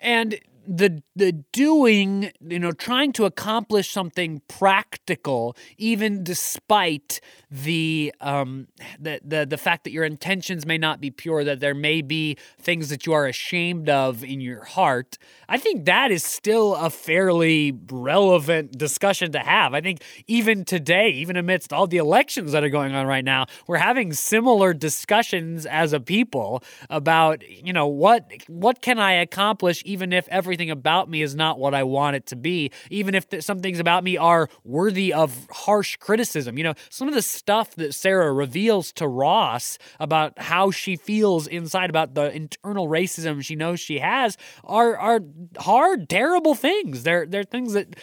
And the the doing you know trying to accomplish something practical even despite the um the, the the fact that your intentions may not be pure that there may be things that you are ashamed of in your heart i think that is still a fairly relevant discussion to have. I think even today even amidst all the elections that are going on right now we're having similar discussions as a people about you know what what can i accomplish even if every everything about me is not what I want it to be, even if th- some things about me are worthy of harsh criticism. You know, some of the stuff that Sarah reveals to Ross about how she feels inside about the internal racism she knows she has are are hard, terrible things. They're they're things that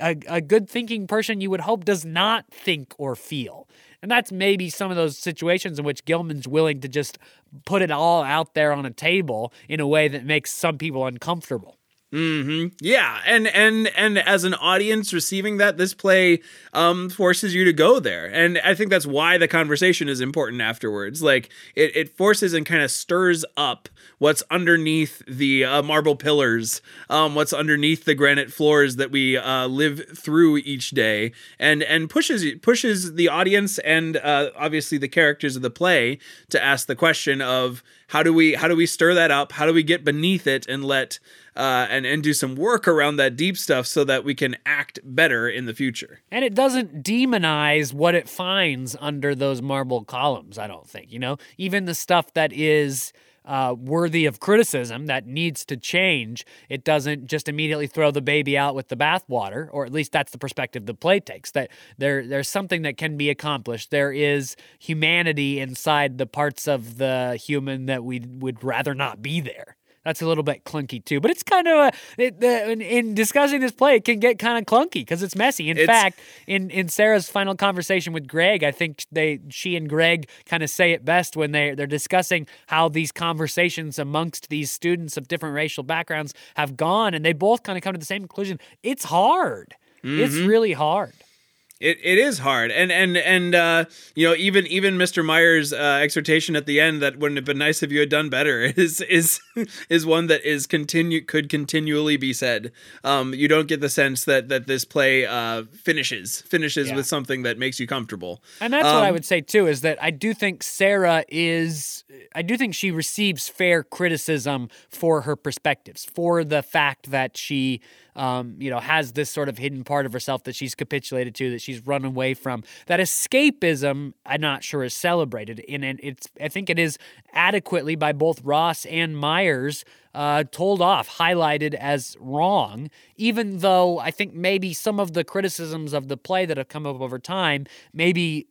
a, a good thinking person you would hope does not think or feel. And that's maybe some of those situations in which Gilman's willing to just put it all out there on a table in a way that makes some people uncomfortable. Mm-hmm. Yeah, and and and as an audience receiving that, this play um forces you to go there, and I think that's why the conversation is important afterwards. Like it, it forces and kind of stirs up what's underneath the uh, marble pillars, um, what's underneath the granite floors that we uh, live through each day, and and pushes pushes the audience and uh, obviously the characters of the play to ask the question of how do we how do we stir that up? How do we get beneath it and let uh, and and do some work around that deep stuff so that we can act better in the future. And it doesn't demonize what it finds under those marble columns. I don't think you know even the stuff that is. Uh, worthy of criticism that needs to change. It doesn't just immediately throw the baby out with the bathwater, or at least that's the perspective the play takes. That there, there's something that can be accomplished. There is humanity inside the parts of the human that we would rather not be there. That's a little bit clunky too. But it's kind of a it, the, in, in discussing this play, it can get kind of clunky because it's messy. In It's- fact, in in Sarah's final conversation with Greg, I think they she and Greg kind of say it best when they they're discussing how these conversations amongst these students of different racial backgrounds have gone, and they both kind of come to the same conclusion. It's hard. It's mm-hmm. really hard. It, it is hard, and and and uh, you know even even Mr. Meyer's uh, exhortation at the end that wouldn't have been nice if you had done better is is is one that is continue could continually be said. Um, you don't get the sense that that this play uh, finishes finishes Yeah. with something that makes you comfortable. And that's what I Um, would say too is that I do think Sarah is I do think she receives fair criticism for her perspectives, for the fact that she um, you know, has this sort of hidden part of herself that she's capitulated to, that she's run away from. That escapism, I'm not sure is celebrated, and it- it's I think it is adequately by both Ross and Myers uh, told off, highlighted as wrong, even though I think maybe some of the criticisms of the play that have come up over time maybe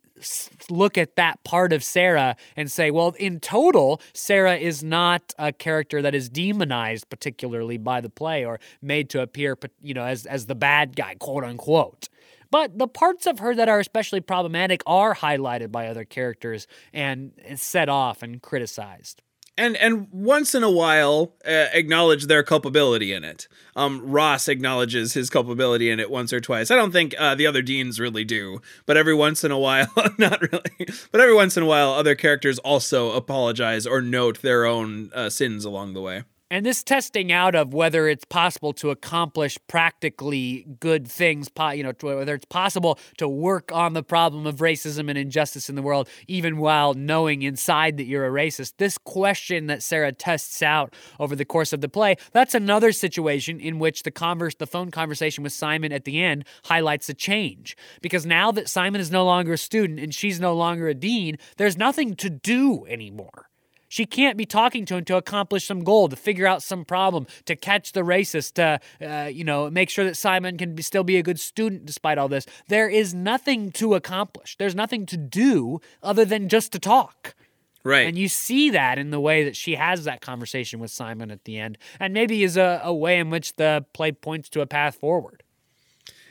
look at that part of Sarah and say, well, in total, Sarah is not a character that is demonized particularly by the play or made to appear, you know, as as the bad guy, quote unquote. But the parts of her that are especially problematic are highlighted by other characters and, set off and criticized. and and once in a while uh, acknowledge their culpability in it. Um, Ross acknowledges his culpability in it once or twice. I don't think uh, the other deans really do, but every once in a while, not really, but every once in a while, other characters also apologize or note their own uh, sins along the way. And this testing out of whether it's possible to accomplish practically good things, you know, whether it's possible to work on the problem of racism and injustice in the world, even while knowing inside that you're a racist. This question that Sarah tests out over the course of the play, that's another situation in which the converse, the phone conversation with Simon at the end highlights a change. Because now that Simon is no longer a student and she's no longer a dean, there's nothing to do anymore. She can't be talking to him to accomplish some goal, to figure out some problem, to catch the racist, to uh, you know make sure that Simon can be, still be a good student despite all this. There is nothing to accomplish. There's nothing to do other than just to talk. Right. And you see that in the way that she has that conversation with Simon at the end, and maybe is a, a way in which the play points to a path forward.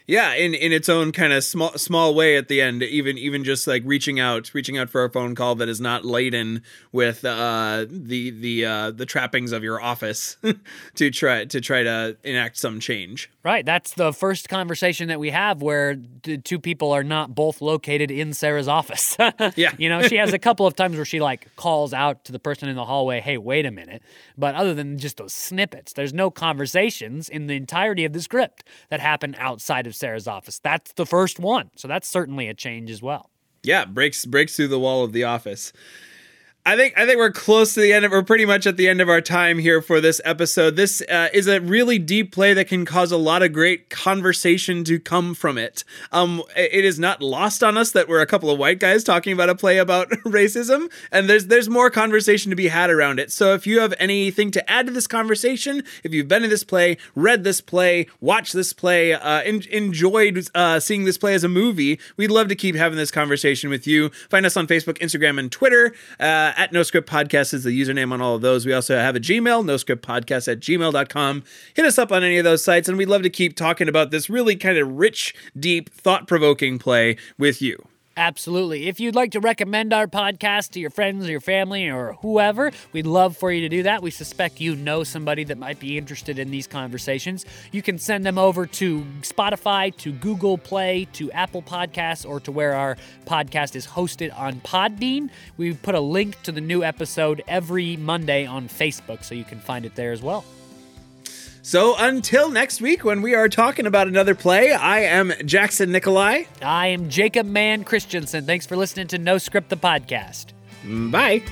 Yeah, in in its own kind of small small way at the end, even even just like reaching out, reaching out for a phone call that is not laden with uh, the the uh, the trappings of your office to try to try to enact some change. Right. That's the first conversation that we have where the two people are not both located in Sarah's office. Yeah. You know, she has a couple of times where she like calls out to the person in the hallway, hey, wait a minute. But other than just those snippets, there's no conversations in the entirety of the script that happen outside of Sarah's office. That's the first one. So that's certainly a change as well. Yeah, breaks breaks through the wall of the office. I think I think we're close to the end. Of, we're pretty much at the end of our time here for this episode. This uh, is a really deep play that can cause a lot of great conversation to come from it. Um, it is not lost on us that we're a couple of white guys talking about a play about racism, and there's there's more conversation to be had around it. So if you have anything to add to this conversation, if you've been in this play, read this play, watched this play, uh, en- enjoyed uh, seeing this play as a movie, we'd love to keep having this conversation with you. Find us on Facebook, Instagram, and Twitter. At NoScript Podcast is the username on all of those. We also have a Gmail, no script podcast at gmail.com. Hit us up on any of those sites, and we'd love to keep talking about this really kind of rich, deep, thought provoking play with you. Absolutely. If you'd like to recommend our podcast to your friends or your family or whoever, we'd love for you to do that. We suspect you know somebody that might be interested in these conversations. You can send them over to Spotify, to Google Play, to Apple Podcasts, or to where our podcast is hosted on Podbean. We put a link to the new episode every Monday on Facebook, so you can find it there as well. So until next week, when we are talking about another play, I am Jackson Nikolai. I am Jacob Mann Christensen. Thanks for listening to No Script the Podcast. Bye.